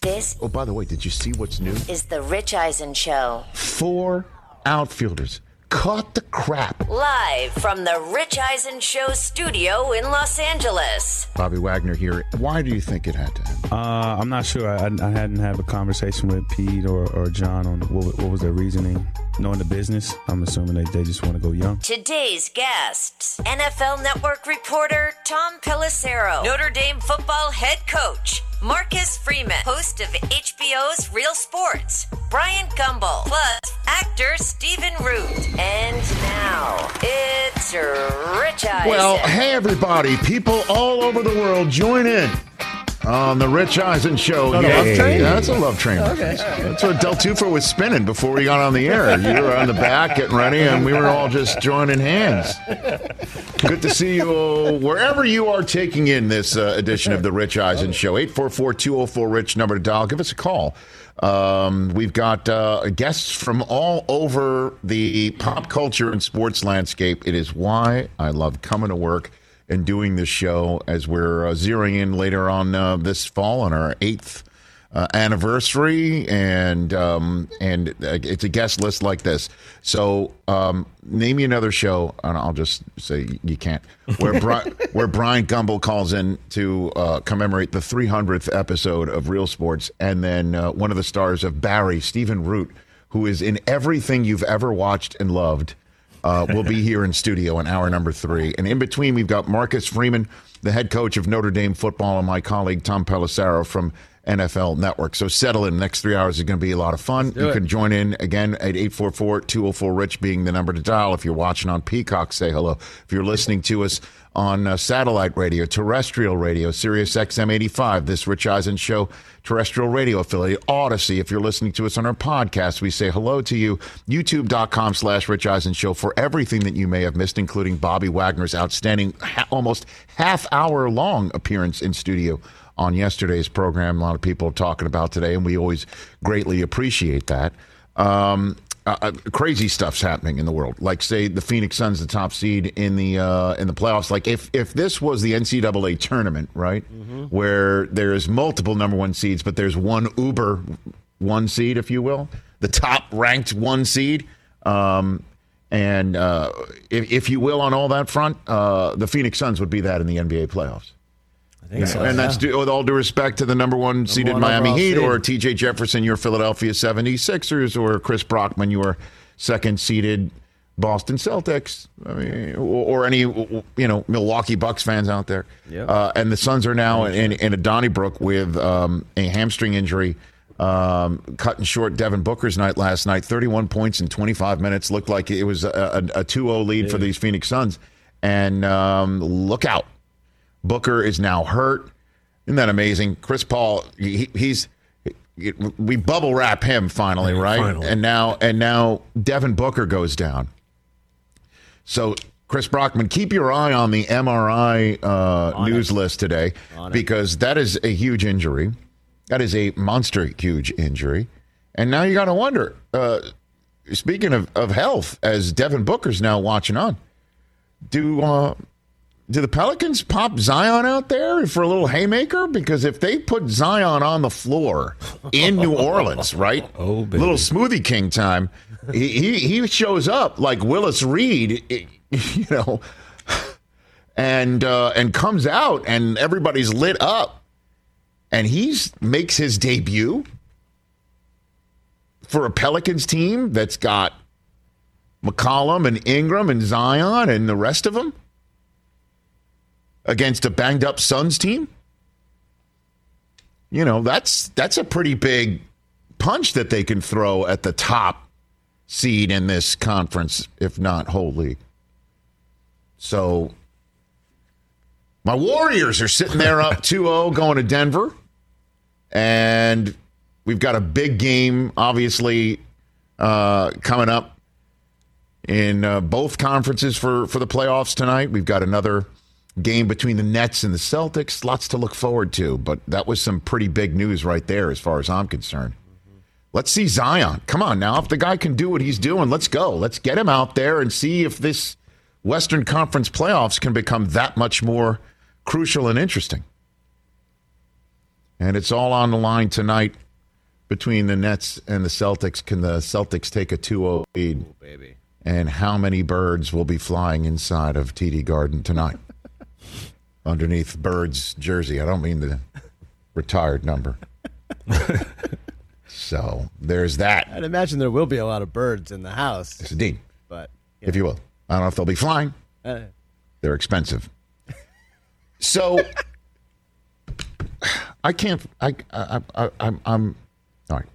This Oh, by the way, did you see what's new? is the Rich Eisen Show. Four outfielders caught the crap. Live from the Rich Eisen Show studio in Los Angeles. Bobby Wagner here. Why do you think it had to happen? Uh, I'm not sure. I, I hadn't had a conversation with Pete or, or John on what, what was their reasoning. Knowing the business, I'm assuming they, they just want to go young. Today's guests NFL Network reporter Tom Pelissero, Notre Dame football head coach Marcus Freeman, host of HBO's Real Sports, Bryant Gumbel, plus actor Stephen Root. And now it's Rich Eisen. Well, hey, everybody. People all over the world join in on the Rich Eisen Show. The love train? Yeah, that's a love train. Okay. That's what Del Tufo was spinning before we got on the air. You were on the back getting ready, and we were all just joining hands. Good to see you wherever you are taking in this uh, edition of the Rich Eisen Show. 844-204-RICH, number to dial. Give us a call. Um, we've got uh, guests from all over the pop culture and sports landscape. It is why I love coming to work and doing this show as we're uh, zeroing in later on uh, this fall on our eighth uh, anniversary, and um, and uh, it's a guest list like this. So um, name me another show, and I'll just say you can't. Where Bri- where Bryant Gumbel calls in to uh, commemorate the 300th episode of Real Sports, and then uh, one of the stars of Barry, Stephen Root, who is in everything you've ever watched and loved uh, will be here in studio in hour number three. And in between, we've got Marcus Freeman, the head coach of Notre Dame football, and my colleague Tom Pelissero from NFL Network. So settle in. The next three hours is going to be a lot of fun. You can join in again at 844-204-RICH being the number to dial. If you're watching on Peacock, say hello. If you're listening to us on uh, satellite radio, terrestrial radio, Sirius XM 85, this Rich Eisen Show terrestrial radio affiliate, Audacy. If you're listening to us on our podcast, we say hello to you. YouTube.com slash Rich Eisen Show for everything that you may have missed, including Bobby Wagner's outstanding, ha- almost half hour long appearance in studio on yesterday's program. A lot of people are talking about today, and we always greatly appreciate that. Um, uh, uh, crazy stuff's happening in the world. Like, say, the Phoenix Suns, the top seed in the uh, in the playoffs. Like, if if this was the NCAA tournament, right, where there's multiple number one seeds, but there's one Uber one seed, if you will, the top ranked one seed. Um, and uh, if, if you will, on all that front, uh, the Phoenix Suns would be that in the NBA playoffs. Think so, and that's due, with all due respect to the number one seeded one Miami Heat seed. or TJ Jefferson, your Philadelphia 76ers, or Chris Brockman, your second seeded Boston Celtics, I mean, or, or any you know Milwaukee Bucks fans out there. Yep. Uh, and the Suns are now in, in a Donnybrook with um, a hamstring injury. Um, cutting short Devin Booker's night last night, 31 points in 25 minutes. Looked like it was a, a, a 2-0 lead for these Phoenix Suns. And um, look out. Booker is now hurt. Isn't that amazing? Chris Paul, he, he's we bubble wrap him finally, right? finally. And now and now Devin Booker goes down. So Chris Brockman, keep your eye on the MRI uh, news list today because that is a huge injury. That is a monster huge injury. And now you got to wonder. Uh, speaking of, of health, as Devin Booker's now watching on, do uh, do the Pelicans pop Zion out there for a little haymaker? Because if they put Zion on the floor in New Orleans, right? Oh, baby. little smoothie king time. He, he he shows up like Willis Reed, you know, and uh, and comes out and everybody's lit up, and he's makes his debut for a Pelicans team that's got McCollum and Ingram and Zion and the rest of them against a banged up Suns team. You know, that's that's a pretty big punch that they can throw at the top seed in this conference, if not whole league. So my Warriors are sitting there up 2-0 going to Denver. And we've got a big game, obviously, uh, coming up in uh, both conferences for, for the playoffs tonight. We've got another game between the Nets and the Celtics. Lots to look forward to, but that was some pretty big news right there as far as I'm concerned. Let's see Zion. Come on now. If the guy can do what he's doing, let's go. Let's get him out there and see if this Western Conference playoffs can become that much more crucial and interesting. And it's all on the line tonight between the Nets and the Celtics. Can the Celtics take a 2 0 lead? Oh, baby. And how many birds will be flying inside of TD Garden tonight? Underneath Bird's jersey. I don't mean the retired number. so there's that. I'd imagine there will be a lot of birds in the house, Yes, indeed, but if you will. I don't know if they'll be flying. uh, They're expensive. So I can't. I, I, I, I'm. I'm. All right.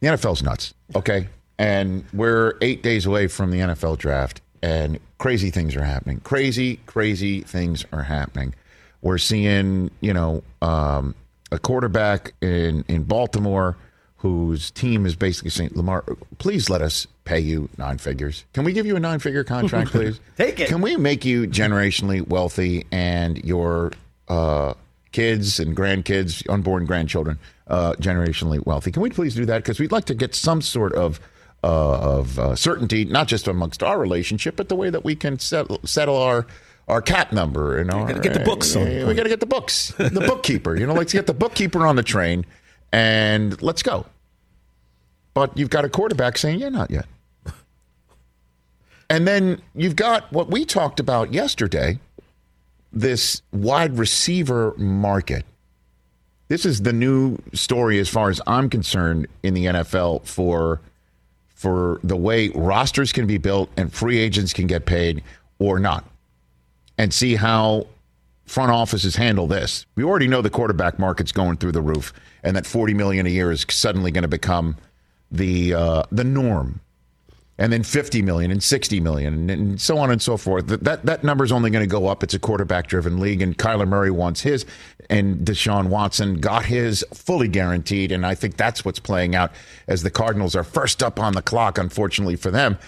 The NFL's nuts. Okay, and we're eight days away from the NFL draft, and crazy things are happening. Crazy, crazy things are happening. We're seeing, you know, um, a quarterback in in Baltimore whose team is basically saying, Lamar, please let us pay you nine figures. Can we give you a nine figure contract, please? Take it. Can we make you generationally wealthy and your uh, kids and grandkids, unborn grandchildren, uh, generationally wealthy? Can we please do that? Because we'd like to get some sort of uh, of uh, certainty, not just amongst our relationship, but the way that we can settle, settle our our cap number and our gotta get the books we got to get the books, the bookkeeper. You know, let's get the bookkeeper on the train and let's go. But you've got a quarterback saying, "Yeah, not yet." And then you've got what we talked about yesterday this wide receiver market. This is the new story as far as I'm concerned in the NFL for for the way rosters can be built and free agents can get paid or not. And see how front offices handle this. We already know the quarterback market's going through the roof and that 40 million a year is suddenly going to become the uh, the norm and then 50 million and 60 million and, so on and so forth. That that, is only going to go up. It's a quarterback driven league, and Kyler Murray wants his, and Deshaun Watson got his fully guaranteed. And I think that's what's playing out as the Cardinals are first up on the clock, unfortunately for them,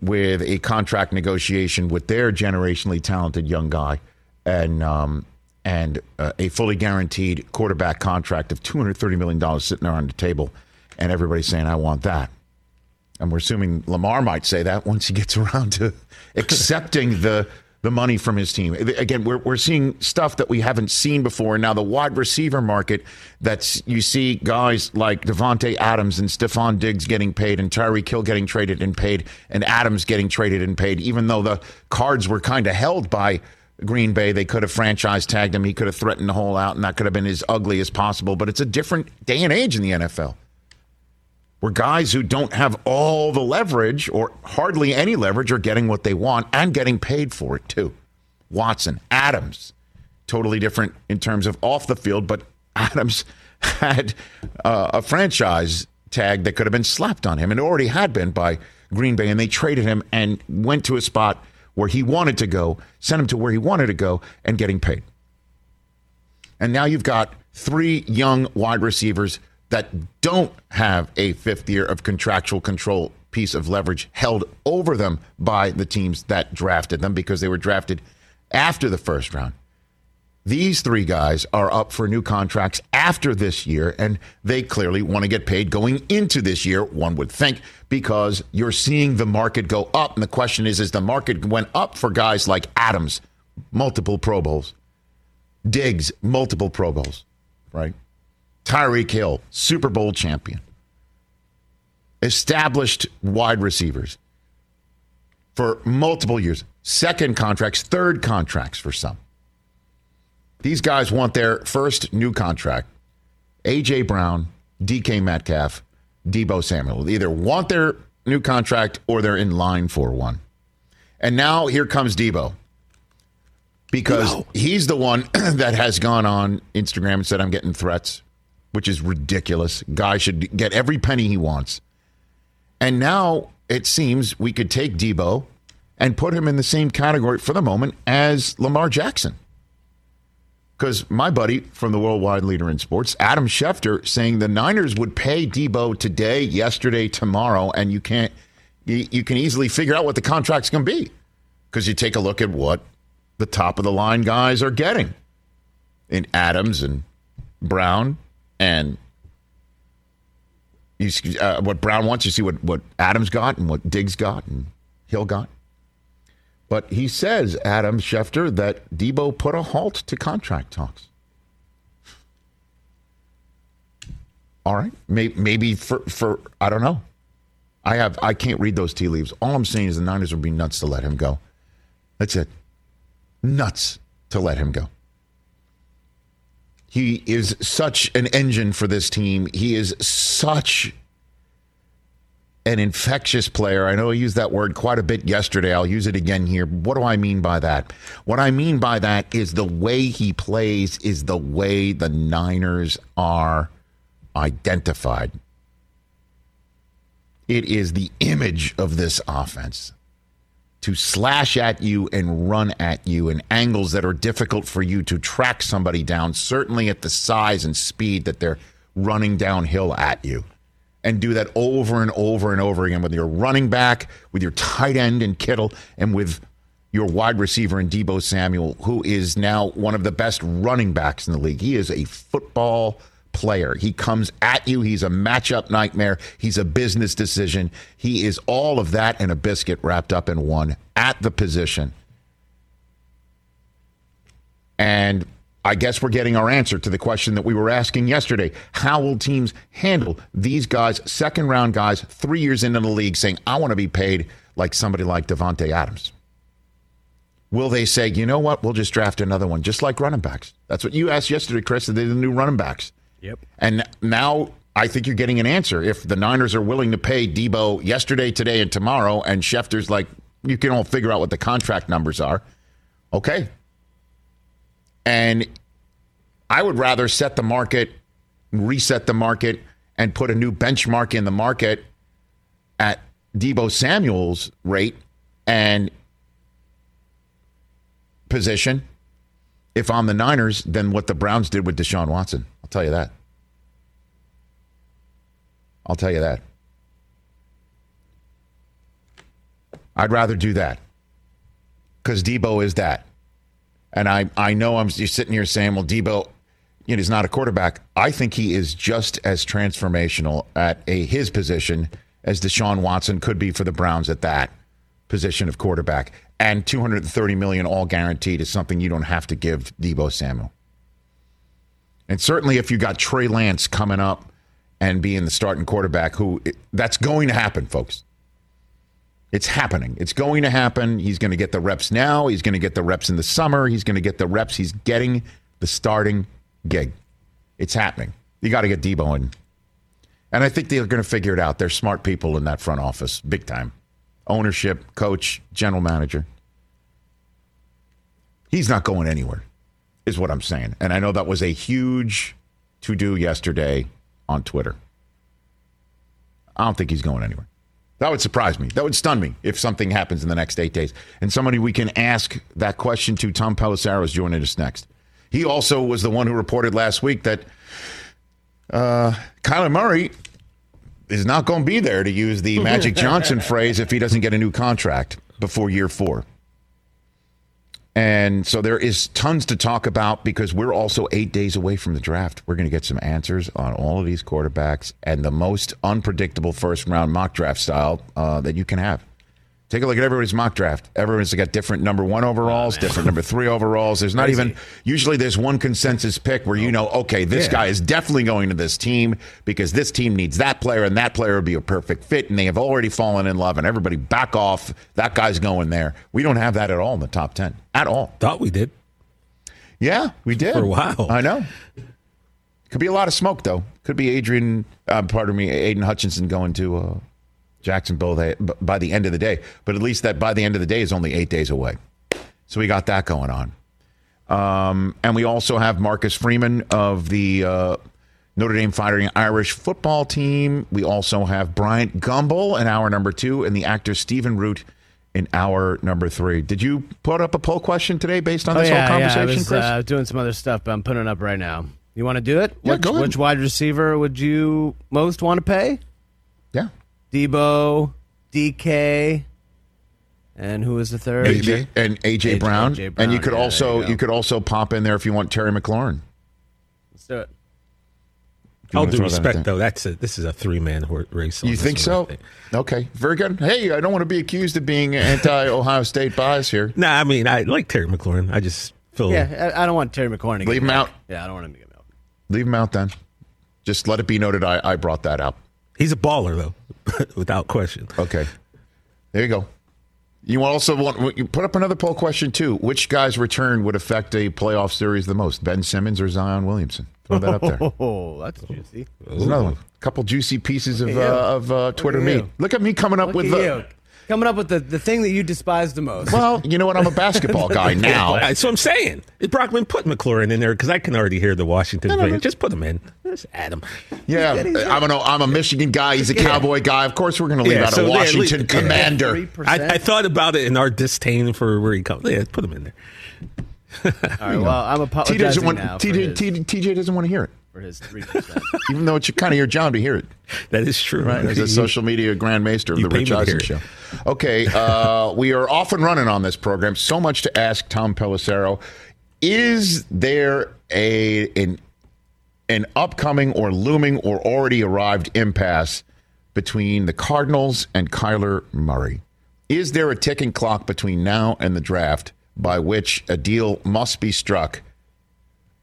with a contract negotiation with their generationally talented young guy, and um, and uh, a fully guaranteed quarterback contract of 230 million dollars sitting there on the table, and everybody's saying, "I want that." and we're assuming Lamar might say that once he gets around to accepting the the money from his team. Again, we're we're seeing stuff that we haven't seen before. Now the wide receiver market that's you see guys like Davante Adams and Stefon Diggs getting paid and Tyreek Hill getting traded and paid and Adams getting traded and paid even though the cards were kind of held by Green Bay, they could have franchise tagged him. He could have threatened the hole out, and that could have been as ugly as possible. But it's a different day and age in the NFL where guys who don't have all the leverage or hardly any leverage are getting what they want and getting paid for it too. Watson, Adams, totally different in terms of off the field, but Adams had uh, a franchise tag that could have been slapped on him and already had been by Green Bay, and they traded him and went to a spot where he wanted to go, sent him to where he wanted to go, and getting paid. And now you've got three young wide receivers that don't have a fifth year of contractual control piece of leverage held over them by the teams that drafted them because they were drafted after the first round. These three guys are up for new contracts after this year, and they clearly want to get paid going into this year, one would think, because you're seeing the market go up. And the question is, is the market went up for guys like Adams, multiple Pro Bowls, Diggs, multiple Pro Bowls, right? Tyreek Hill, Super Bowl champion, established wide receivers for multiple years, second contracts, third contracts for some. These guys want their first new contract. A.J. Brown, DK Metcalf, Deebo Samuel. They either want their new contract or they're in line for one. And now here comes Deebo. Because he's the one that has gone on Instagram and said, I'm getting threats, which is ridiculous. Guy should get every penny he wants. And now it seems we could take Deebo and put him in the same category for the moment as Lamar Jackson. Because my buddy from the worldwide leader in sports, Adam Schefter, saying the Niners would pay Deebo today, yesterday, tomorrow, and you can't, you, can easily figure out what the contract's going to be. Because you take a look at what the top of the line guys are getting in Adams and Brown and you, uh, what Brown wants. You see what, what Adams got and what Diggs got and Hill got. But he says, Adam Schefter, that Deebo put a halt to contract talks. All right, maybe, maybe for for I don't know. I have I can't read those tea leaves. All I'm saying is the Niners would be nuts to let him go. That's it. Nuts to let him go. He is such an engine for this team. He is such an infectious player. I know I used that word quite a bit yesterday. I'll use it again here. What do I mean by that? What I mean by that is the way he plays is the way the Niners are identified. It is the image of this offense to slash at you and run at you in angles that are difficult for you to track somebody down, certainly at the size and speed that they're running downhill at you and do that over and over and over again with your running back, with your tight end in Kittle, and with your wide receiver in Deebo Samuel, who is now one of the best running backs in the league. He is a football player. He comes at you. He's a matchup nightmare. He's a business decision. He is all of that and a biscuit wrapped up in one at the position. And I guess we're getting our answer to the question that we were asking yesterday. How will teams handle these guys, second round guys, three years into the league, saying, I want to be paid like somebody like Davante Adams? Will they say, you know what, we'll just draft another one, just like running backs? That's what you asked yesterday, Chris. They're the new running backs. Yep. And now I think you're getting an answer. If the Niners are willing to pay Deebo yesterday, today, and tomorrow, and Schefter's like, you can all figure out what the contract numbers are. Okay, and I would rather set the market, reset the market, and put a new benchmark in the market at Deebo Samuel's rate and position if I'm the Niners than what the Browns did with Deshaun Watson. I'll tell you that. I'll tell you that. I'd rather do that because Deebo is that. And I, I know I'm you're sitting here saying, well, Deebo you know, not a quarterback. I think he is just as transformational at a his position as Deshaun Watson could be for the Browns at that position of quarterback. And 230 million all guaranteed is something you don't have to give Deebo Samuel. And certainly if you got Trey Lance coming up and being the starting quarterback, who that's going to happen, folks. It's happening. It's going to happen. He's going to get the reps now. He's going to get the reps in the summer. He's going to get the reps. He's getting the starting gig. It's happening. You got to get Deebo in. And I think they're going to figure it out. They're smart people in that front office, big time. Ownership, coach, general manager. He's not going anywhere, is what I'm saying. And I know that was a huge to do yesterday on Twitter. I don't think he's going anywhere. That would surprise me. That would stun me if something happens in the next eight days. And somebody we can ask that question to, Tom Pelissero, is joining us next. He also was the one who reported last week that uh, Kyler Murray is not going to be there, to use the Magic Johnson phrase, if he doesn't get a new contract before year four. And so there is tons to talk about because we're also eight days away from the draft. We're going to get some answers on all of these quarterbacks and the most unpredictable first round mock draft style uh, that you can have. Take a look at everybody's mock draft. Everyone's got different number one overalls, oh, different number three overalls. There's not Crazy. even usually there's one consensus pick where you know, okay, this yeah. guy is definitely going to this team because this team needs that player and that player would be a perfect fit, and they have already fallen in love, and everybody back off. That guy's going there. We don't have that at all in the top ten at all. Thought we did. Yeah, we did For a while. I know. Could be a lot of smoke though. Could be Adrian. Uh, pardon me, Aidan Hutchinson going to uh, Jacksonville they, by the end of the day. But at least that by the end of the day is only eight days away. So we got that going on. Um, and we also have Marcus Freeman of the uh, Notre Dame Fighting Irish football team. We also have Bryant Gumbel in hour number two and the actor Stephen Root in hour number three. Did you put up a poll question today based on Oh, this yeah, whole yeah. conversation, I was Chris? uh, doing some other stuff, but I'm putting it up right now. You want to do it? Yeah, which, go ahead. which wide receiver would you most want to pay? Yeah. Deebo, DK, and who was the third? AJ. and AJ, AJ Brown. Brown, and you could yeah, also you you, could also pop in there if you want Terry McLaurin. Let's do it. you All wanna due throw that respect, though, that's a, this is a three man race. You think so? I think. Okay, very good. Hey, I don't want to be accused of being anti Ohio State bias here. Nah, I mean, I like Terry McLaurin. I just feel Yeah, I, I don't want Terry McLaurin to get Leave him me out. Yeah, I don't want him to get me out. Leave him out then. Just let it be noted I, I brought that up. He's a baller, though, without question. Okay. There you go. You also want you put up another poll question too. Which guy's return would affect a playoff series the most? Ben Simmons or Zion Williamson? Throw that up there. Oh, that's juicy. There's another one. couple juicy pieces of Look at you. uh, of uh, Twitter at meat. Look at me coming up Look with at the. you. Coming up with the, the thing that you despise the most. Well, you know what? I'm a basketball guy now. That's what I'm saying. Brockman, put McLaurin in there because I can already hear the Washington fans. Just put him in. Just add him. Yeah, I'm a I'm a Michigan guy. He's a Cowboy guy. Of course, we're going to leave Yeah, out so a Washington yeah. Commander. I, I thought about it in our disdain for where he comes. Yeah, put him in there. All right, well, I'm T apologizing doesn't want now for, TJ, TJ doesn't want to hear it, for his 3%. even though it's kind of your job to hear it. That is true. Right, as a social media grand maester of You the pay Rich Eisen show. Okay, uh, we are off and running on this program. So much to ask Tom Pelissero. Is there a an an upcoming or looming or already arrived impasse between the Cardinals and Kyler Murray? Is there a ticking clock between now and the draft by which a deal must be struck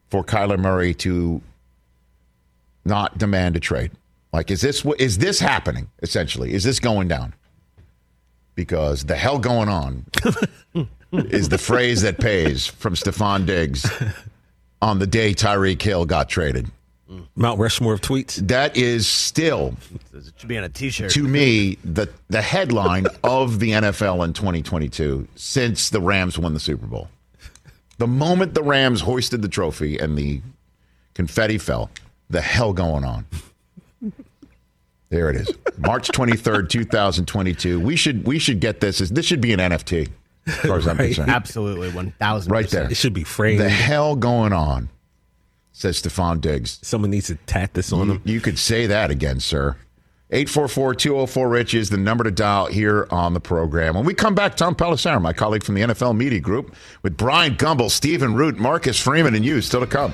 for Kyler Murray to not demand a trade? Like, is this what is this happening? Essentially, is this going down? Because the hell going on is the phrase that pays from Stefon Diggs on the day Tyreek Hill got traded. Mount Rushmore of tweets. That is still, it should be on a T-shirt. to me, the the headline of the NFL in 2022 since the Rams won the Super Bowl. The moment the Rams hoisted the trophy and the confetti fell, the hell going on. There it is. March 23rd, 2022. We should we should get this as this should be an NFT. As far as I'm concerned. Absolutely, 1,000%. Right there. It should be framed. The hell going on? Says Stefon Diggs. Someone needs to tat this on You, him. you could say that again, sir. 844-204-RICH is the number to dial here on the program. When we come back, Tom Pelissero, my colleague from the NFL Media Group, with Bryant Gumbel, Stephen Root, Marcus Freeman, and you still to come.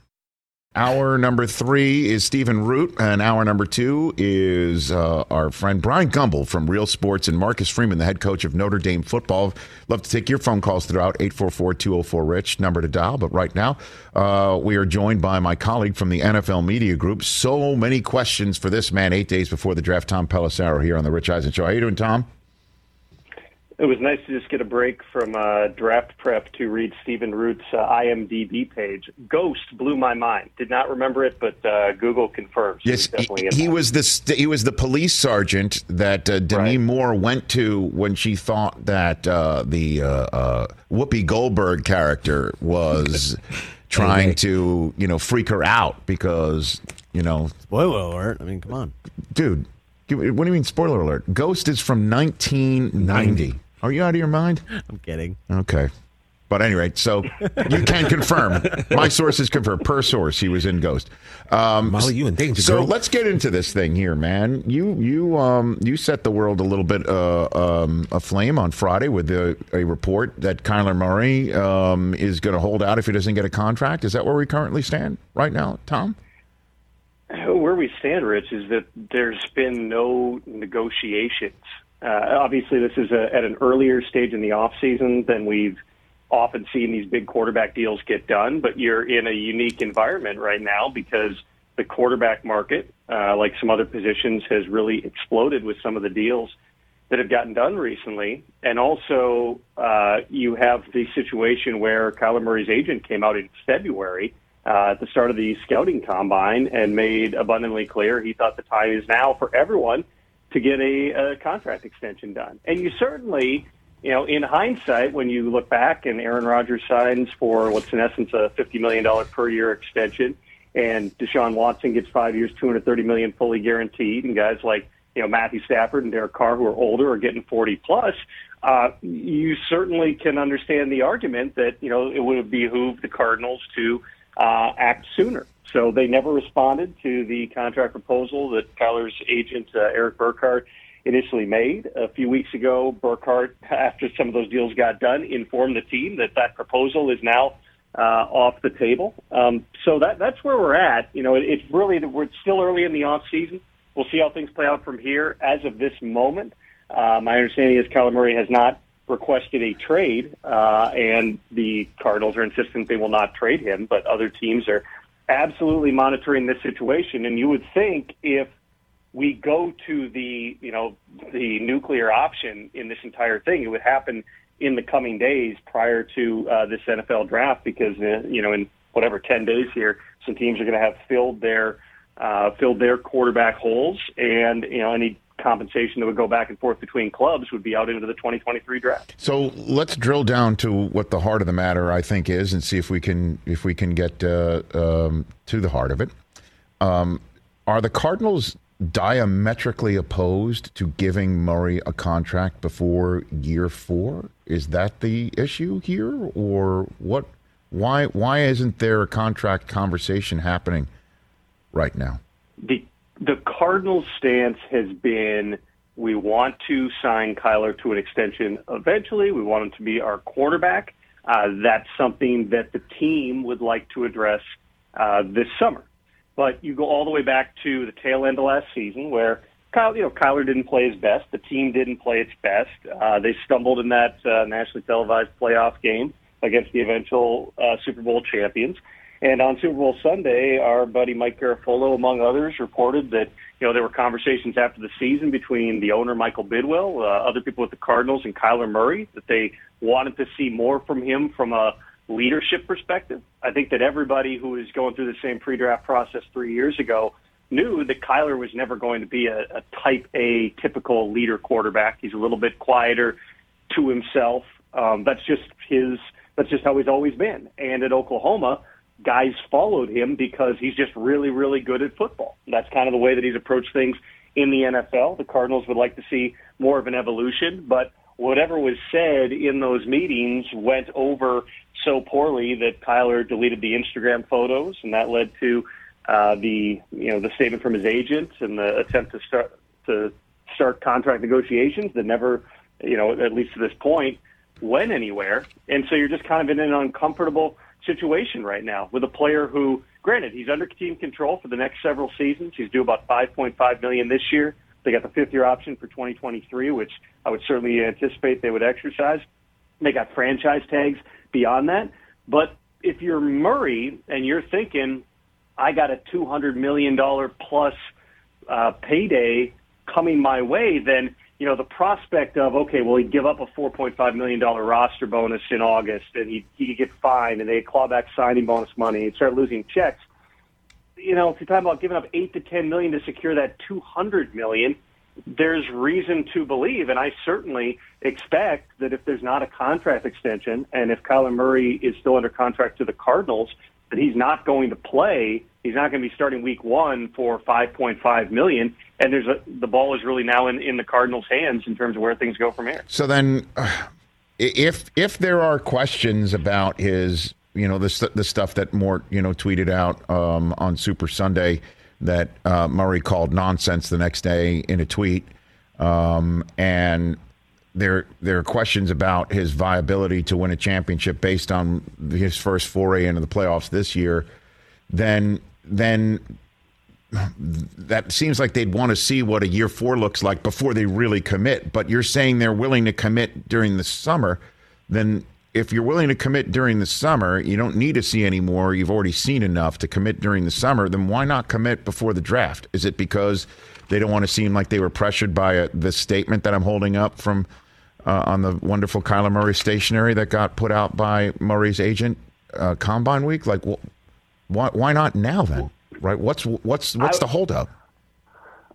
Hour number three is Stephen Root, and hour number two is uh, our friend Bryant Gumbel from Real Sports and Marcus Freeman, the head coach of Notre Dame football. Love to take your phone calls throughout 844-204-RICH, number to dial. But right now, uh, we are joined by my colleague from the NFL Media Group. So many questions for this man eight days before the draft, Tom Pelissero here on the Rich Eisen Show. How you doing, Tom? It was nice to just get a break from uh, draft prep to read Stephen Root's uh, IMDb page. Ghost blew my mind. Did not remember it, but uh, Google confirms. Yes, he, he was the st- he was the police sergeant that uh, Demi right. Moore went to when she thought that uh, the uh, uh, Whoopi Goldberg character was trying to you know freak her out because you know spoiler alert. I mean, come on, dude. What do you mean spoiler alert? Ghost is from 1990. Are you out of your mind? I'm kidding. Okay. But anyway, so you can confirm. My sources confirm. Per source, he was in Ghost. Um, Molly, you in danger. So girl. let's get into this thing here, man. You you um you set the world a little bit uh, um, aflame on Friday with a, a report that Kyler Murray um, is going to hold out if he doesn't get a contract. Is that where we currently stand right now, Tom? Where we stand, Rich, is that there's been no negotiations obviously, this is a, at an earlier stage in the off season than we've often seen these big quarterback deals get done. But you're in a unique environment right now because the quarterback market, uh, like some other positions, has really exploded with some of the deals that have gotten done recently. And also, uh, you have the situation where Kyler Murray's agent came out in February uh, at the start of the scouting combine and made abundantly clear he thought the time is now for everyone to get a, a contract extension done. And you certainly, you know, in hindsight, when you look back and Aaron Rodgers signs for what's in essence a $50 million per year extension, and Deshaun Watson gets five years, 230 million fully guaranteed, and guys like, you know, Matthew Stafford and Derek Carr, who are older, are getting 40 plus. Uh, you certainly can understand the argument that, you know, it would have behooved the Cardinals to uh, act sooner. So they never responded to the contract proposal that Kyler's agent, uh, Erik Burkhardt, initially made. A few weeks ago, Burkhardt, after some of those deals got done, informed the team that that proposal is now uh, off the table. Um, so that that's where we're at. You know, it, it's really we're still early in the off season. We'll see how things play out from here. As of this moment, uh, my understanding is Kyler Murray has not requested a trade, uh, and the Cardinals are insisting they will not trade him, but other teams are absolutely monitoring this situation. And you would think if we go to the you know the nuclear option in this entire thing, it would happen in the coming days prior to uh, this NFL draft because uh, you know in whatever ten days here, some teams are going to have filled their uh, filled their quarterback holes, and you know any compensation that would go back and forth between clubs would be out into the 2023 draft. So let's drill down to what the heart of the matter I think is, and see if we can if we can get uh, um, to the heart of it. Um, are the Cardinals diametrically opposed to giving Murray a contract before year four? Is that the issue here, or what? Why why isn't there a contract conversation happening right now? The the Cardinals' stance has been we want to sign Kyler to an extension eventually. We want him to be our quarterback. Uh, that's something that the team would like to address uh, this summer. But you go all the way back to the tail end of last season where Kyle, you know, Kyler didn't play his best. The team didn't play its best. Uh, they stumbled in that uh, nationally televised playoff game against the eventual uh, Super Bowl champions. And on Super Bowl Sunday, our buddy Mike Garafolo, among others, reported that you know there were conversations after the season between the owner Michael Bidwill, uh, other people with the Cardinals, and Kyler Murray that they wanted to see more from him from a leadership perspective. I think that everybody who was going through the same pre-draft process three years ago knew that Kyler was never going to be a, a type A typical leader quarterback. He's a little bit quieter to himself. Um, that's just his. That's just how he's always been. And at Oklahoma guys followed him because he's just really, really good at football. That's kind of the way that he's approached things in the NFL. The Cardinals would like to see more of an evolution, but whatever was said in those meetings went over so poorly that Kyler deleted the Instagram photos, and that led to uh, the you know the statement from his agent and the attempt to start to start contract negotiations that never you know at least to this point went anywhere. And so you're just kind of in an uncomfortable situation right now with a player who, granted, he's under team control for the next several seasons. He's due about 5.5 million this year. They got the fifth year option for 2023, which I would certainly anticipate they would exercise. They got franchise tags beyond that. But if you're Murray and you're thinking, I got a $200 million plus uh, payday coming my way, then you know, the prospect of, okay, well, he'd give up a $4.5 million roster bonus in August and he he could get fined and they'd claw back signing bonus money and start losing checks. You know, if you're talking about giving up 8 to 10 million to secure that 200 million, there's reason to believe, and I certainly expect that if there's not a contract extension and if Kyler Murray is still under contract to the Cardinals, that he's not going to play. He's not going to be starting week one for 5.5 million. And there's a, the ball is really now in, in the Cardinals' hands in terms of where things go from here. So then, uh, if if there are questions about his, you know, the the stuff that Mort, you know, tweeted out um, on Super Sunday that uh, Murray called nonsense the next day in a tweet, um, and there there are questions about his viability to win a championship based on his first foray into the playoffs this year, then then that seems like they'd want to see what a year four looks like before they really commit. But you're saying they're willing to commit during the summer, then if you're willing to commit during the summer, you don't need to see any more. You've already seen enough to commit during the summer. Then why not commit before the draft? Is it because they don't want to seem like they were pressured by a, the statement that I'm holding up from uh, on the wonderful Kyler Murray stationery that got put out by Murray's agent uh, Combine Week? Like, well, why why not now then? Right? What's what's what's I, the holdup?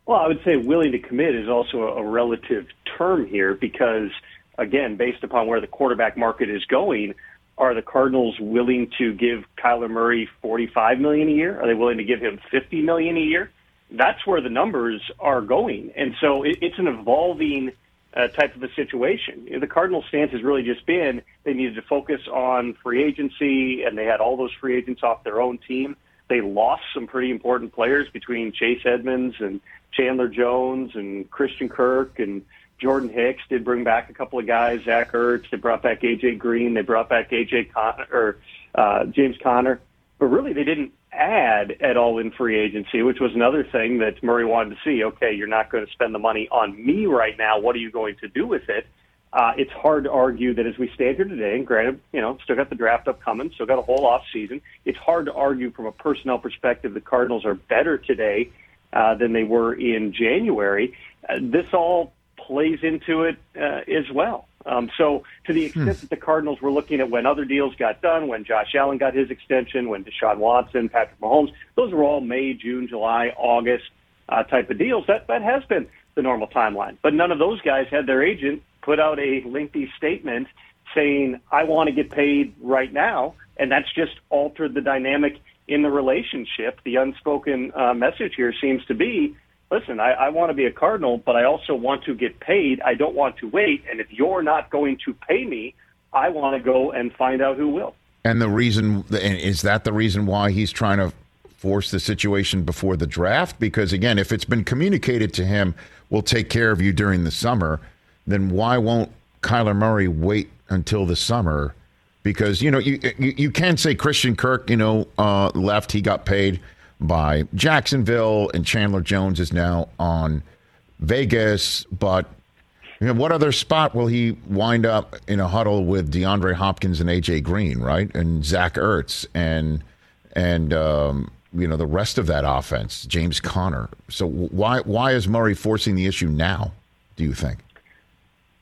Well, I would say willing to commit is also a, a relative term here because, again, based upon where the quarterback market is going, are the Cardinals willing to give Kyler Murray forty-five million a year? Are they willing to give him fifty million a year? That's where the numbers are going, and so it, it's an evolving uh, type of a situation. You know, the Cardinals' stance has really just been they needed to focus on free agency, and they had all those free agents off their own team. They lost some pretty important players between Chase Edmonds and Chandler Jones and Christian Kirk and Jordan Hicks. Did bring back a couple of guys, Zach Ertz. They brought back AJ Green. They brought back AJ Con- or uh, James Conner. But really, they didn't add at all in free agency, which was another thing that Murray wanted to see. Okay, you're not going to spend the money on me right now. What are you going to do with it? Uh, it's hard to argue that as we stand here today, and granted, you know, still got the draft upcoming, still got a whole off season. It's hard to argue from a personnel perspective the Cardinals are better today uh, than they were in January. Uh, this all plays into it uh, as well. Um, so, to the extent hmm. that the Cardinals were looking at when other deals got done, when Josh Allen got his extension, when Deshaun Watson, Patrick Mahomes, those were all May, June, July, August uh, type of deals. That that has been the normal timeline. But none of those guys had their agent put out a lengthy statement saying, "I want to get paid right now," and that's just altered the dynamic in the relationship. The unspoken uh, message here seems to be listen, I, I want to be a Cardinal, but I also want to get paid. I don't want to wait. And if you're not going to pay me, I want to go and find out who will. And the reason is that the reason why he's trying to force the situation before the draft? Because again, if it's been communicated to him, we'll take care of you during the summer, then why won't Kyler Murray wait until the summer? Because you know you you, you can say Christian Kirk, you know, uh, left, he got paid by Jacksonville, and Chandler Jones is now on Vegas. But you know, what other spot will he wind up in a huddle with DeAndre Hopkins and AJ Green, right, and Zach Ertz and and um, you know the rest of that offense, James Conner. So why why is Murray forcing the issue now? Do you think?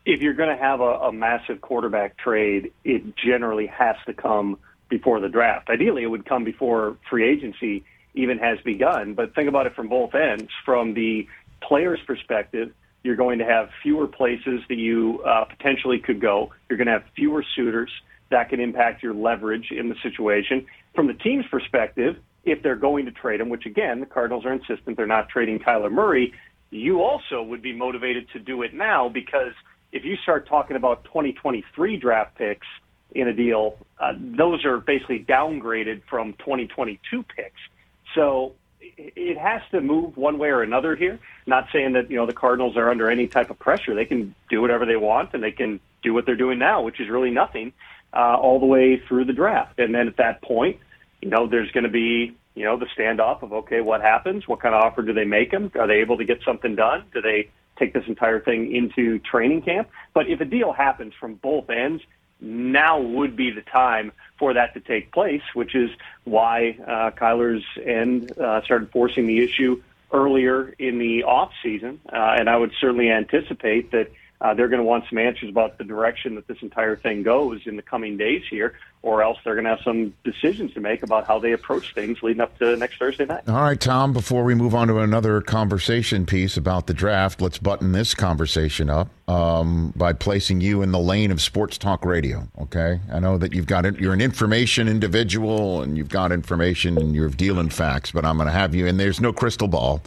If you're going to have a, a massive quarterback trade, it generally has to come before the draft. Ideally, it would come before free agency even has begun. But think about it from both ends. From the player's perspective, you're going to have fewer places that you uh, potentially could go. You're going to have fewer suitors. That can impact your leverage in the situation. From the team's perspective, if they're going to trade him, which again, the Cardinals are insistent they're not trading Kyler Murray, you also would be motivated to do it now because if you start talking about 2023 draft picks in a deal, uh, those are basically downgraded from 2022 picks. So it has to move one way or another here. Not saying that you know the Cardinals are under any type of pressure; they can do whatever they want, and they can do what they're doing now, which is really nothing, uh, all the way through the draft. And then at that point, you know, there's going to be you know the standoff of okay, what happens? What kind of offer do they make them? Are they able to get something done? Do they take this entire thing into training camp? But if a deal happens from both ends, now would be the time for that to take place, which is why uh, Kyler's end uh, started forcing the issue earlier in the off season, uh, and I would certainly anticipate that uh, they're going to want some answers about the direction that this entire thing goes in the coming days here, or else they're going to have some decisions to make about how they approach things leading up to next Thursday night. All right, Tom, before we move on to another conversation piece about the draft, let's button this conversation up um, by placing you in the lane of sports talk radio. Okay. I know that you've got it, you're an information individual and you've got information and you're dealing facts, but I'm going to have you, and there's no crystal ball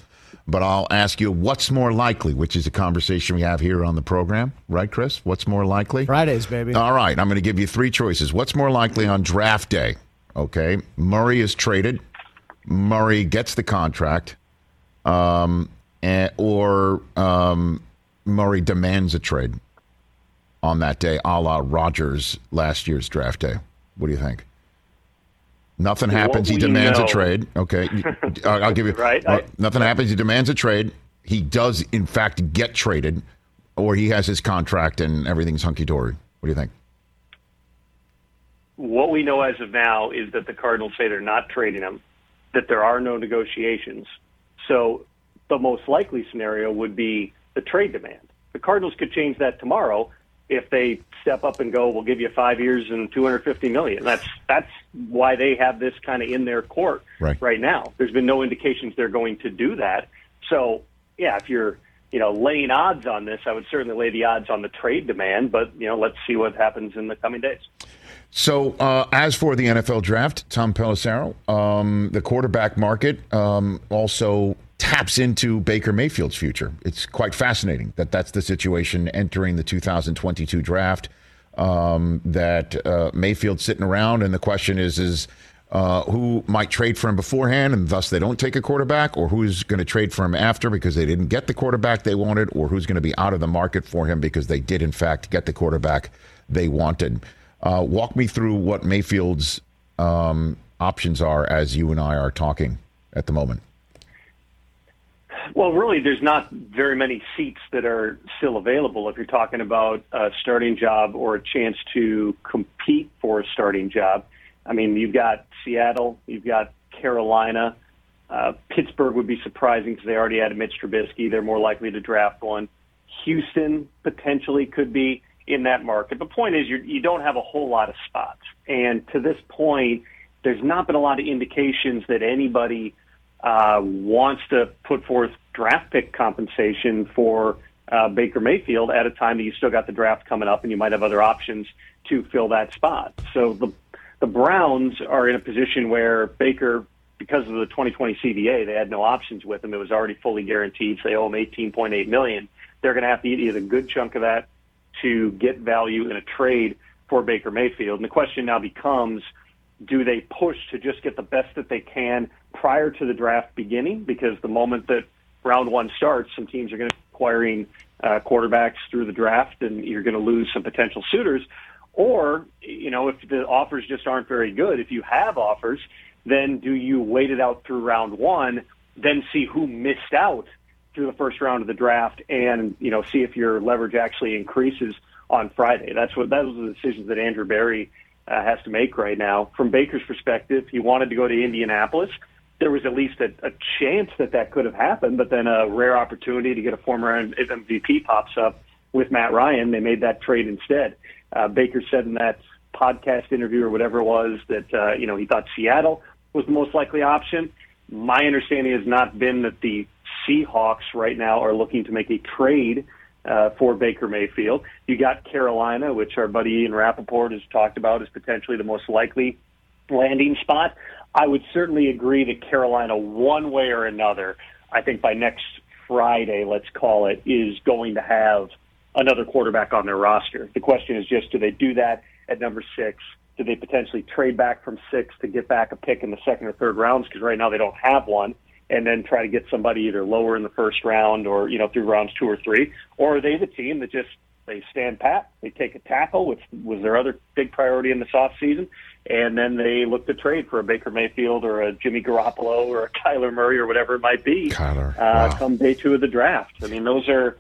but I'll ask you what's more likely, which is a conversation we have here on the program, right, Chris? What's more likely? Fridays, baby. All right, I'm going to give you three choices. What's more likely on draft day? Okay, Murray is traded, Murray gets the contract, um, and, or um, Murray demands a trade on that day, a la Rodgers last year's draft day. What do you think? Nothing happens. He demands know. a trade. Okay, I'll give you right. Uh, nothing happens. He demands a trade. He does, in fact, get traded, or he has his contract and everything's hunky dory. What do you think? What we know as of now is that the Cardinals say they're not trading him, that there are no negotiations. So the most likely scenario would be the trade demand. The Cardinals could change that tomorrow if they step up and go, we'll give you five years and 250 million. That's that's why they have this kind of in their court right. right now. There's been no indications they're going to do that. So yeah, if you're you know laying odds on this, I would certainly lay the odds on the trade demand. But you know, let's see what happens in the coming days. So, uh, as for the NFL draft, Tom Pelissero, um, the quarterback market um, also taps into Baker Mayfield's future. It's quite fascinating that that's the situation entering the 2022 draft. Um, that uh, Mayfield's sitting around, and the question is, is uh, who might trade for him beforehand, and thus they don't take a quarterback, or who's going to trade for him after because they didn't get the quarterback they wanted, or who's going to be out of the market for him because they did in fact get the quarterback they wanted. Uh, walk me through what Mayfield's um, options are as you and I are talking at the moment. Well, really, there's not very many seats that are still available if you're talking about a starting job or a chance to compete for a starting job. I mean, you've got Seattle, you've got Carolina. Uh, Pittsburgh would be surprising because they already had Mitch Trubisky. They're more likely to draft one. Houston potentially could be in that market. The point is, you're, you don't have a whole lot of spots. And to this point, there's not been a lot of indications that anybody – uh, wants to put forth draft pick compensation for uh, Baker Mayfield at a time that you still got the draft coming up and you might have other options to fill that spot. So the the Browns are in a position where Baker, because of the 2020 CBA, they had no options with him. It was already fully guaranteed. So they owe him 18.8 million. They're going to have to eat either a good chunk of that to get value in a trade for Baker Mayfield. And the question now becomes do they push to just get the best that they can prior to the draft beginning? Because the moment that round one starts, some teams are going to be acquiring uh, quarterbacks through the draft, and you're going to lose some potential suitors. Or, you know, if the offers just aren't very good, if you have offers, then do you wait it out through round one, then see who missed out through the first round of the draft, and you know, see if your leverage actually increases on Friday. That's what those are the decisions that Andrew Berry uh, has to make right now. From Baker's perspective, he wanted to go to Indianapolis. There was at least a, a chance that that could have happened, but then a rare opportunity to get a former MVP pops up with Matt Ryan. They made that trade instead. Uh, Baker said in that podcast interview or whatever it was that uh, you know he thought Seattle was the most likely option. My understanding has not been that the Seahawks right now are looking to make a trade uh, for Baker Mayfield. You got Carolina, which our buddy Ian Rapoport has talked about as potentially the most likely landing spot. I would certainly agree that Carolina, one way or another, I think by next Friday, let's call it, is going to have another quarterback on their roster. The question is just do they do that at number six? Do they potentially trade back from six to get back a pick in the second or third rounds? Because right now they don't have one, and then try to get somebody either lower in the first round or you know through rounds two or three, or are they the team that just they stand pat, they take a tackle, which was their other big priority in this off season, and then they look to trade for a Baker Mayfield or a Jimmy Garoppolo or a Kyler Murray or whatever it might be. Kyler, uh, wow. come day two of the draft. I mean, those are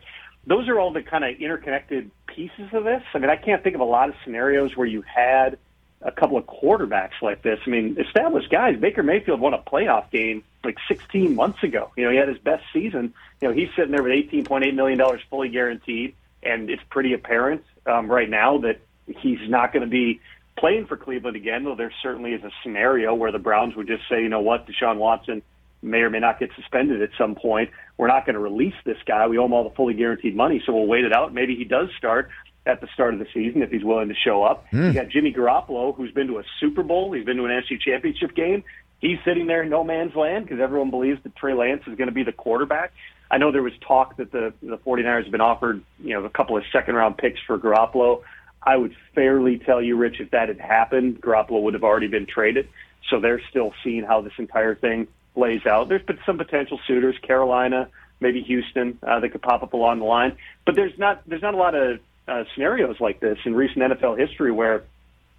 those are all the kind of interconnected pieces of this. I mean, I can't think of a lot of scenarios where you had a couple of quarterbacks like this. I mean, established guys. Baker Mayfield won a playoff game like 16 months ago. You know, he had his best season. You know, he's sitting there with 18.8 million dollars fully guaranteed, and it's pretty apparent um, right now that he's not going to be playing for Cleveland again. Though there certainly is a scenario where the Browns would just say, you know what, Deshaun Watson may or may not get suspended at some point. We're not going to release this guy. We owe him all the fully guaranteed money, so we'll wait it out. Maybe he does start at the start of the season if he's willing to show up. You got Jimmy Garoppolo, who's been to a Super Bowl. He's been to an NFC Championship game. He's sitting there in no man's land because everyone believes that Trey Lance is going to be the quarterback. I know there was talk that the the 49ers have been offered, you know, a couple of second round picks for Garoppolo. I would fairly tell you, Rich, if that had happened, Garoppolo would have already been traded. So they're still seeing how this entire thing plays out. There's been some potential suitors, Carolina, maybe Houston, uh, that could pop up along the line. But there's not there's not a lot of uh, scenarios like this in recent NFL history where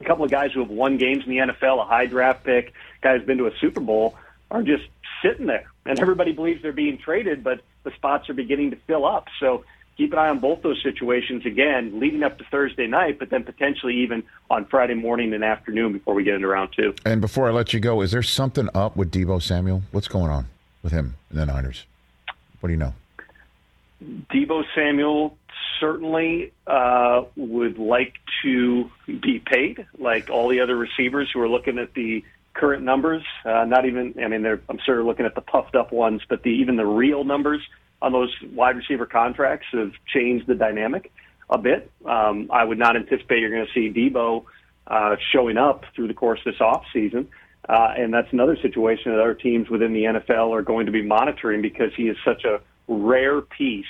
a couple of guys who have won games in the NFL, a high draft pick, guy who's been to a Super Bowl, are just sitting there, and everybody believes they're being traded, but the spots are beginning to fill up. So keep an eye on both those situations again, leading up to Thursday night, but then potentially even on Friday morning and afternoon before we get into round two. And before I let you go, is there something up with Deebo Samuel? What's going on with him and the Niners? What do you know? Deebo Samuel certainly uh, would like to be paid, like all the other receivers who are looking at the current numbers. Uh, not even, I mean, they're, I'm sure looking at the puffed up ones, but the even the real numbers on those wide receiver contracts have changed the dynamic a bit. Um, I would not anticipate you're going to see Deebo uh, showing up through the course of this off season. Uh, and that's another situation that other teams within the NFL are going to be monitoring because he is such a rare piece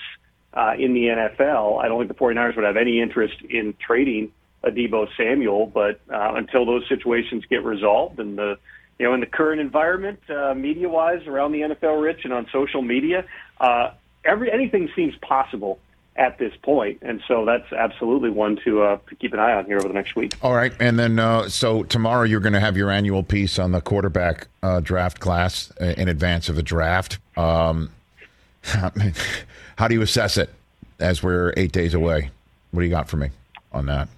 uh, in the NFL. I don't think the 49ers would have any interest in trading a Deebo Samuel, but uh, until those situations get resolved and the you know in the current environment, uh, media wise around the NFL, Rich, and on social media, uh, every anything seems possible at this point, and so that's absolutely one to uh, to keep an eye on here over the next week. All right, and then uh, so tomorrow you're going to have your annual piece on the quarterback uh, draft class uh, in advance of the draft. Um, how do you assess it as we're eight days away? What do you got for me on that?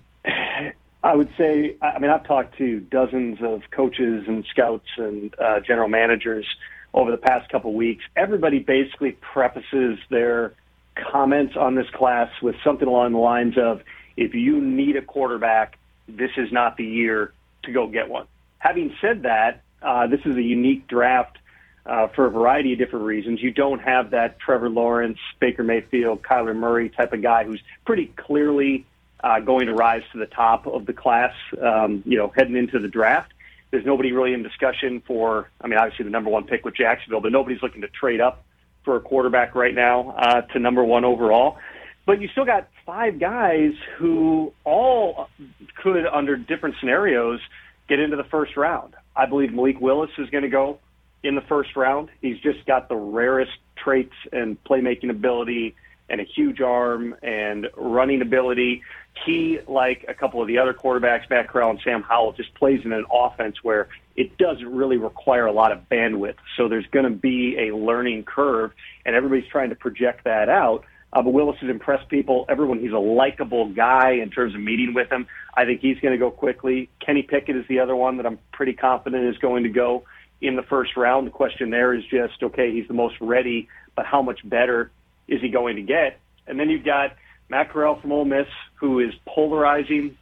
I would say, I mean, I've talked to dozens of coaches and scouts and uh, general managers over the past couple weeks. Everybody basically prefaces their comments on this class with something along the lines of, if you need a quarterback, this is not the year to go get one. Having said that, uh, this is a unique draft uh, for a variety of different reasons. You don't have that Trevor Lawrence, Baker Mayfield, Kyler Murray type of guy who's pretty clearly uh, going to rise to the top of the class, um, you know, heading into the draft. There's nobody really in discussion for, I mean, obviously the number one pick with Jacksonville, but nobody's looking to trade up for a quarterback right now uh, to number one overall. But you still got five guys who all could, under different scenarios, get into the first round. I believe Malik Willis is going to go in the first round. He's just got the rarest traits and playmaking ability and a huge arm and running ability. He, like a couple of the other quarterbacks, Matt Corral and Sam Howell, just plays in an offense where it doesn't really require a lot of bandwidth. So there's going to be a learning curve, and everybody's trying to project that out. Uh, but Willis has impressed people. Everyone, he's a likable guy in terms of meeting with him. I think he's going to go quickly. Kenny Pickett is the other one that I'm pretty confident is going to go in the first round. The question there is just, okay, he's the most ready, but how much better is he going to get? And then you've got Matt Corral from Ole Miss, who is polarizing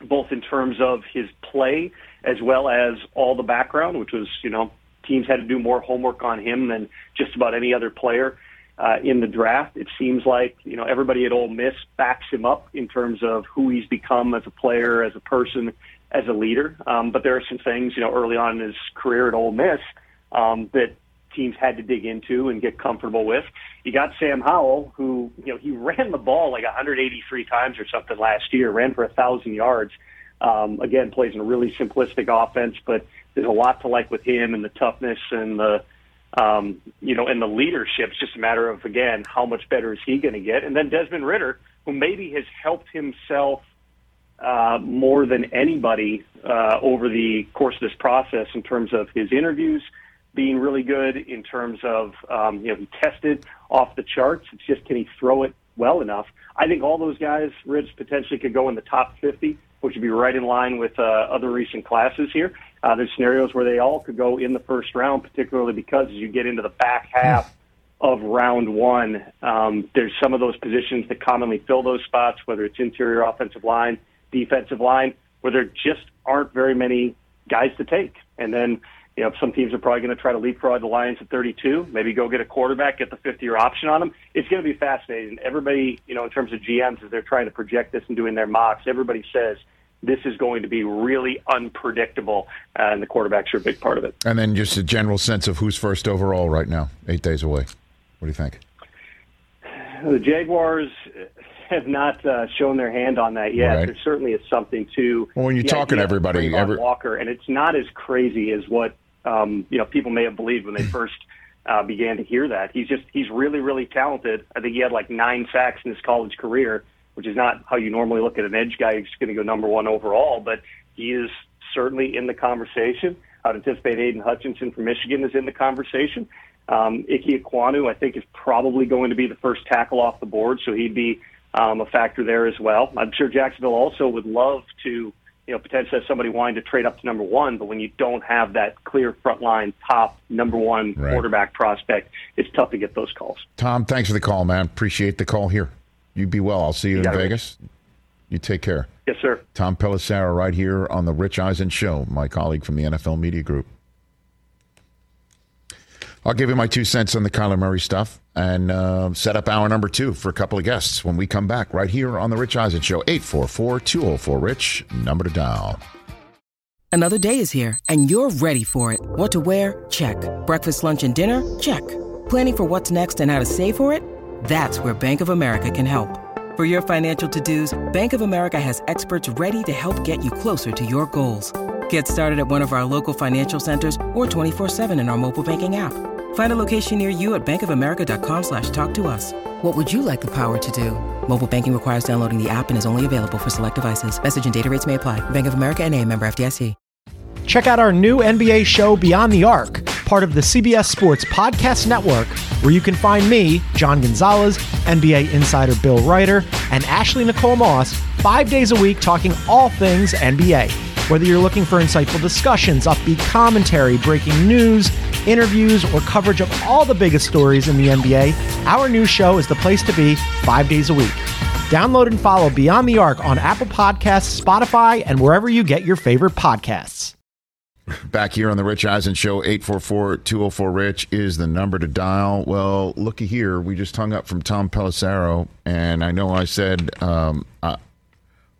both in terms of his play as well as all the background, which was, you know, teams had to do more homework on him than just about any other player uh, in the draft. It seems like, you know, everybody at Ole Miss backs him up in terms of who he's become as a player, as a person, as a leader. Um, but there are some things, you know, early on in his career at Ole Miss um, that teams had to dig into and get comfortable with. You got Sam Howell, who you know he ran the ball like 183 times or something last year, ran for a thousand yards. Um, again, plays in a really simplistic offense, but there's a lot to like with him and the toughness and the um, you know and the leadership. It's just a matter of again how much better is he going to get, and then Desmond Ridder, who maybe has helped himself uh, more than anybody uh, over the course of this process in terms of his interviews being really good, in terms of um, you know he tested off the charts. It's just can he throw it well enough? I think all those guys, Rich, potentially could go in the top 50, which would be right in line with uh, other recent classes here. Uh, there's scenarios where they all could go in the first round, particularly because as you get into the back half of round one, um, there's some of those positions that commonly fill those spots, whether it's interior offensive line defensive line where there just aren't very many guys to take. And then, you know, some teams are probably going to try to leapfrog the Lions at 32, maybe go get a quarterback, get the 50 year option on them. It's going to be fascinating. Everybody, you know, in terms of GMs, as they're trying to project this and doing their mocks, everybody says this is going to be really unpredictable, uh, and the quarterbacks are a big part of it. And then just a general sense of who's first overall right now, eight days away. What do you think? The Jaguars have not uh, shown their hand on that yet. Right. There certainly is something to. Well, when you're the talking to everybody, every- Walker, and it's not as crazy as what um, you know people may have believed when they first uh, began to hear that. He's just he's really really talented. I think he had like nine sacks in his college career, which is not how you normally look at an edge guy who's going to go number one overall. But he is certainly in the conversation. I'd anticipate Aidan Hutchinson from Michigan is in the conversation. Um, Ike Ekwonu, I think, is probably going to be the first tackle off the board, so he'd be um, a factor there as well. I'm sure Jacksonville also would love to, you know, potentially have somebody wanting to trade up to number one, but when you don't have that clear front line top number one Right. quarterback prospect, it's tough to get those calls. Tom, thanks for the call, man. Appreciate the call here. You be well. I'll see you, in got it. Vegas. You take care. Yes, sir. Tom Pelissero right here on the Rich Eisen Show, my colleague from the NFL Media Group. I'll give you my two cents on the Kyler Murray stuff and uh, set up hour number two for a couple of guests when we come back right here on the Rich Eisen Show. 844 204 Rich, number to dial. Another day is here, and you're ready for it. What to wear? Check. Breakfast, lunch, and dinner? Check. Planning for what's next and how to save for it? That's where Bank of America can help. For your financial to-dos, Bank of America has experts ready to help get you closer to your goals. Get started at one of our local financial centers or 24-7 in our mobile banking app. Find a location near you at bankofamerica.com slash talk to us. What would you like the power to do? Mobile banking requires downloading the app and is only available for select devices. Message and data rates may apply. Bank of America and a member FDIC. Check out our new NBA show, Beyond the Arc, part of the CBS Sports Podcast Network, where you can find me, John Gonzalez, NBA insider Bill Reiter, and Ashley Nicole Moss five days a week talking all things NBA. Whether you're looking for insightful discussions, upbeat commentary, breaking news, interviews, or coverage of all the biggest stories in the NBA, our new show is the place to be five days a week. Download and follow Beyond the Arc on Apple Podcasts, Spotify, and wherever you get your favorite podcasts. Back here on the Rich Eisen Show, 844-204-RICH is the number to dial. Well, looky here. We just hung up from Tom Pelissero, and I know I said um, I,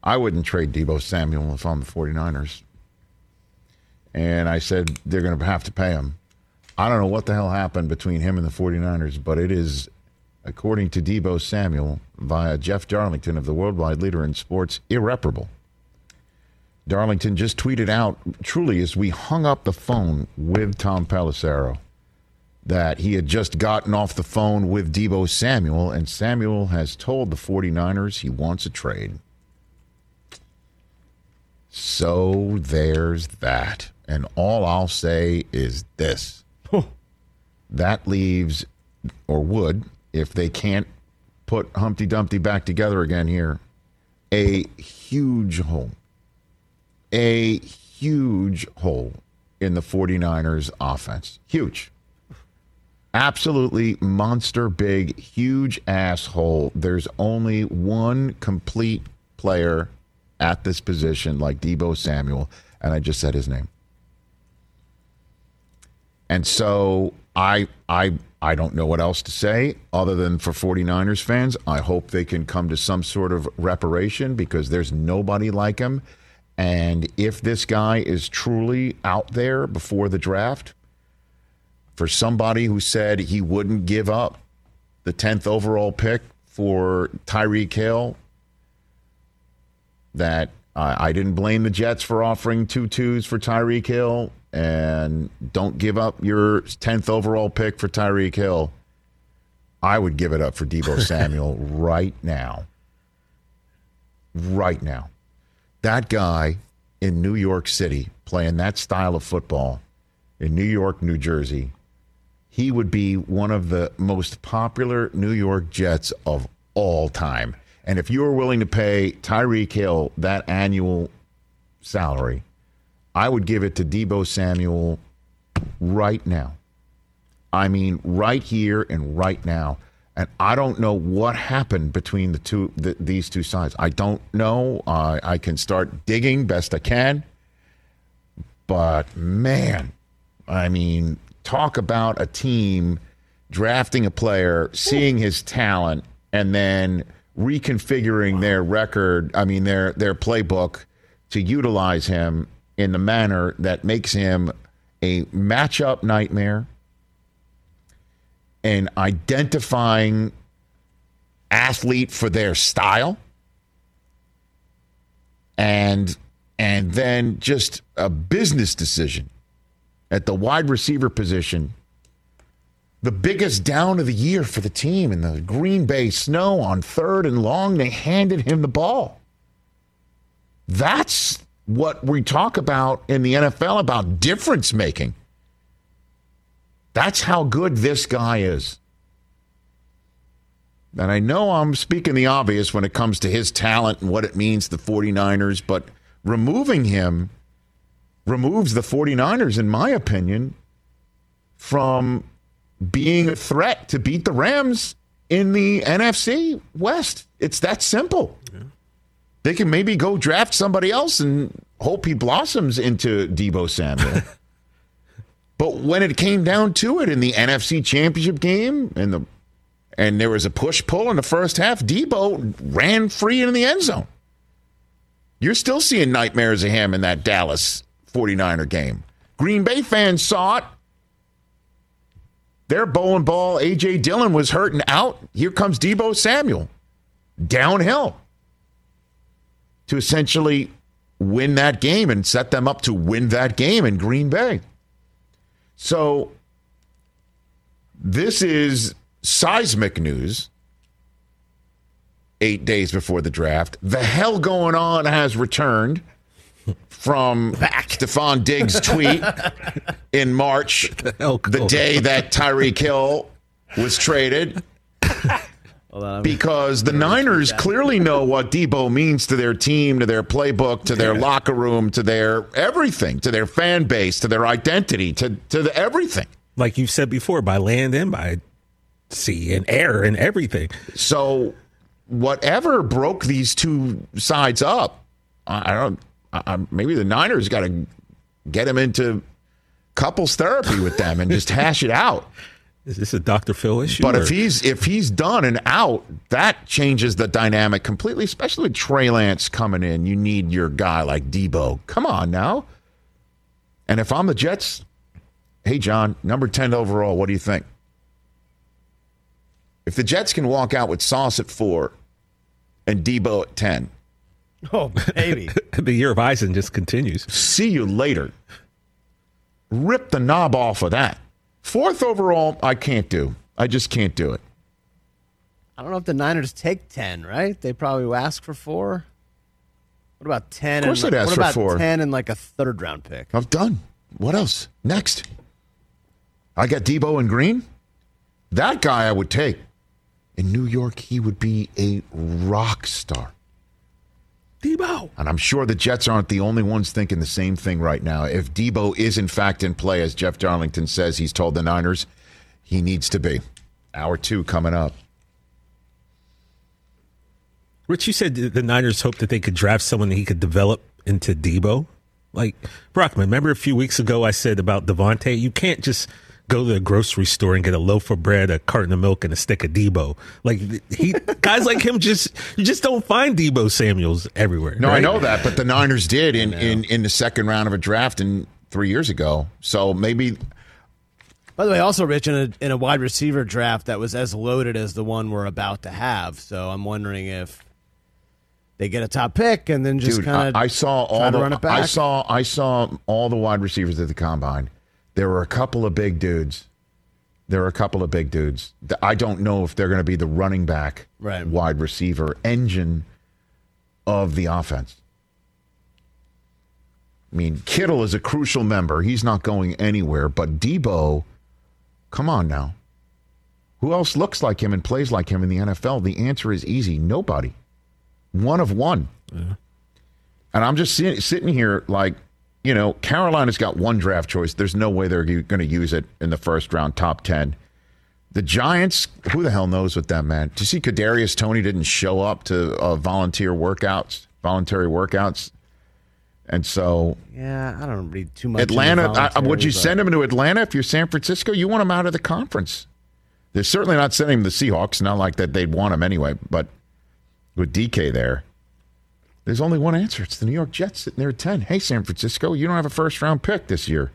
I wouldn't trade Deebo Samuel if I'm the 49ers. And I said they're going to have to pay him. I don't know what the hell happened between him and the 49ers, but it is, according to Deebo Samuel, via Jeff Darlington of the Worldwide Leader in Sports, irreparable. Darlington just tweeted out, truly, as we hung up the phone with Tom Pelissero, that he had just gotten off the phone with Deebo Samuel, and Samuel has told the 49ers he wants a trade. So there's that. And all I'll say is this that leaves, or would, if they can't put Humpty Dumpty back together again here, a huge hole a huge hole in the 49ers offense. Huge. Absolutely monster big, huge asshole. There's only one complete player at this position like Deebo Samuel, and I just said his name. And so I I I don't know what else to say other than for 49ers fans, I hope they can come to some sort of reparation because there's nobody like him. And if this guy is truly out there before the draft, for somebody who said he wouldn't give up the 10th overall pick for Tyreek Hill that I, I didn't blame the Jets for offering two twos for Tyreek Hill and don't give up your 10th overall pick for Tyreek Hill. I would give it up for Deebo Samuel right now. Right now. That guy in New York City playing that style of football in New York, New Jersey, he would be one of the most popular New York Jets of all time. And if you were willing to pay Tyreek Hill that annual salary, I would give it to Deebo Samuel right now. I mean, right here and right now. And I don't know what happened between the two, the, these two sides. I don't know. I can start digging best I can, but man, I mean, talk about a team drafting a player, seeing his talent, and then reconfiguring their record. I mean, their their playbook to utilize him in the manner that makes him a matchup nightmare and identifying athlete for their style and and then just a business decision at the wide receiver position the biggest down of the year for the team in the Green Bay snow on third and long. They handed him the ball. That's what we talk about in the NFL about difference making. That's how good this guy is. And I know I'm speaking the obvious when it comes to his talent and what it means to the 49ers, but removing him removes the 49ers, in my opinion, from being a threat to beat the Rams in the NFC West. It's that simple. Yeah. They can maybe go draft somebody else and hope he blossoms into Deebo Samuel. But when it came down to it in the NFC Championship game and the and there was a push pull in the first half, Deebo ran free in the end zone. You're still seeing nightmares of him in that Dallas 49er game. Green Bay fans saw it. Their bowling ball, A.J. Dillon was hurt and out. Here comes Deebo Samuel downhill to essentially win that game and set them up to win that game in Green Bay. So this is seismic news. Eight days before the draft, the hell going on has returned from Back. Stefon Diggs' tweet in March, the, the day that Tyreek Hill was traded because the Niners clearly know what Deebo means to their team, to their playbook, to their locker room, to their everything, to their fan base, to their identity, to to the everything. Like you've said before, by land and by sea and air and everything. So, whatever broke these two sides up, I don't. I, maybe the Niners got to get him into couples therapy with them and just hash it out. Is this a Dr. Phil issue? But or? if he's if he's done and out, that changes the dynamic completely, especially with Trey Lance coming in. You need your guy like Deebo. Come on now. And if I'm the Jets, hey John, number 10 overall, what do you think? If the Jets can walk out with Sauce at four and Deebo at 10. Oh, baby. the year of Eisen just continues. See you later. Rip the knob off of that. Fourth overall, I can't do. I just can't do it. I don't know if the Niners take 10, right? They probably ask for four. What about 10? Of course and, they'd ask what for about four. 10 and like a third round pick? I'm done. What else? Next. I got Deebo and Green. That guy I would take. In New York, he would be a rock star. Deebo. And I'm sure the Jets aren't the only ones thinking the same thing right now. If Deebo is in fact in play, as Jeff Darlington says, he's told the Niners he needs to be. Hour two coming up. Rich, you said the Niners hoped that they could draft someone that he could develop into Deebo. Like Brockman, remember a few weeks ago I said about Davante, you can't just go to the grocery store and get a loaf of bread, a carton of milk, and a stick of Deebo. Like he, guys like him, just you just don't find Deebo Samuels everywhere. No, right? I know that, but the Niners did in, in in the second round of a draft in three years ago. So maybe. By the way, also Rich in a in a wide receiver draft that was as loaded as the one we're about to have. So I'm wondering if they get a top pick and then just kind of I, I saw all the run it. I saw I saw all the wide receivers at the combine. There were a couple of big dudes. There were a couple of big dudes. I don't know if they're going to be the running back, Right. wide receiver engine of the offense. I mean, Kittle is a crucial member. He's not going anywhere. But Deebo, come on now. Who else looks like him and plays like him in the NFL? The answer is easy. Nobody. One of one. And I'm just sitting here like, you know, Carolina's got one draft choice. There's no way they're going to use it in the first round, top 10. The Giants, who the hell knows what that meant? Do you see Kadarius Toney didn't show up to uh, volunteer workouts, voluntary workouts? And so yeah, I don't read too much. Atlanta, I, would you but- send him to Atlanta if you're San Francisco? You want him out of the conference. They're certainly not sending him to the Seahawks. Not like that they'd want him anyway. But with DK there, there's only one answer. It's the New York Jets sitting there at 10. Hey, San Francisco, you don't have a first round pick this year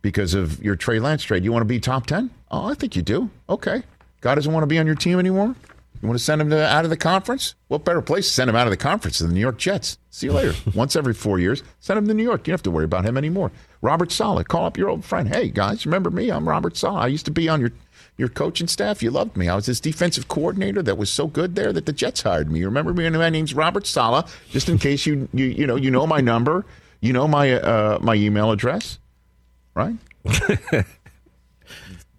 because of your Trey Lance trade. You want to be top 10? Oh, I think you do. Okay. God doesn't want to be on your team anymore? You want to send him to, out of the conference? What better place to send him out of the conference than the New York Jets? See you later. Once every four years, send him to New York. You don't have to worry about him anymore. Robert Saleh, call up your old friend. Hey, guys, remember me? I'm Robert Saleh. I used to be on your, your coaching staff. You loved me. I was this defensive coordinator that was so good there that the Jets hired me. You remember me? My name's Robert Saleh. Just in case you, you, you know, you know my number. You know my, uh, my email address, right?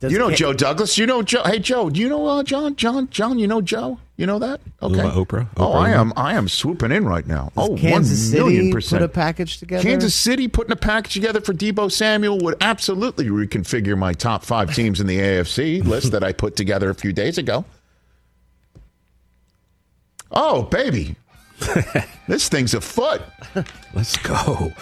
You know Joe Douglas. You know Joe. Hey Joe, do you know uh, John? John? John? You know Joe? You know that? Okay. about Oprah? Oh, I am. I am swooping in right now. Does oh, Kansas one million City percent. put a package together? Kansas City putting a package together for Deebo Samuel would absolutely reconfigure my top five teams in the AFC list that I put together a few days ago. Oh, baby. this thing's afoot. Let's go.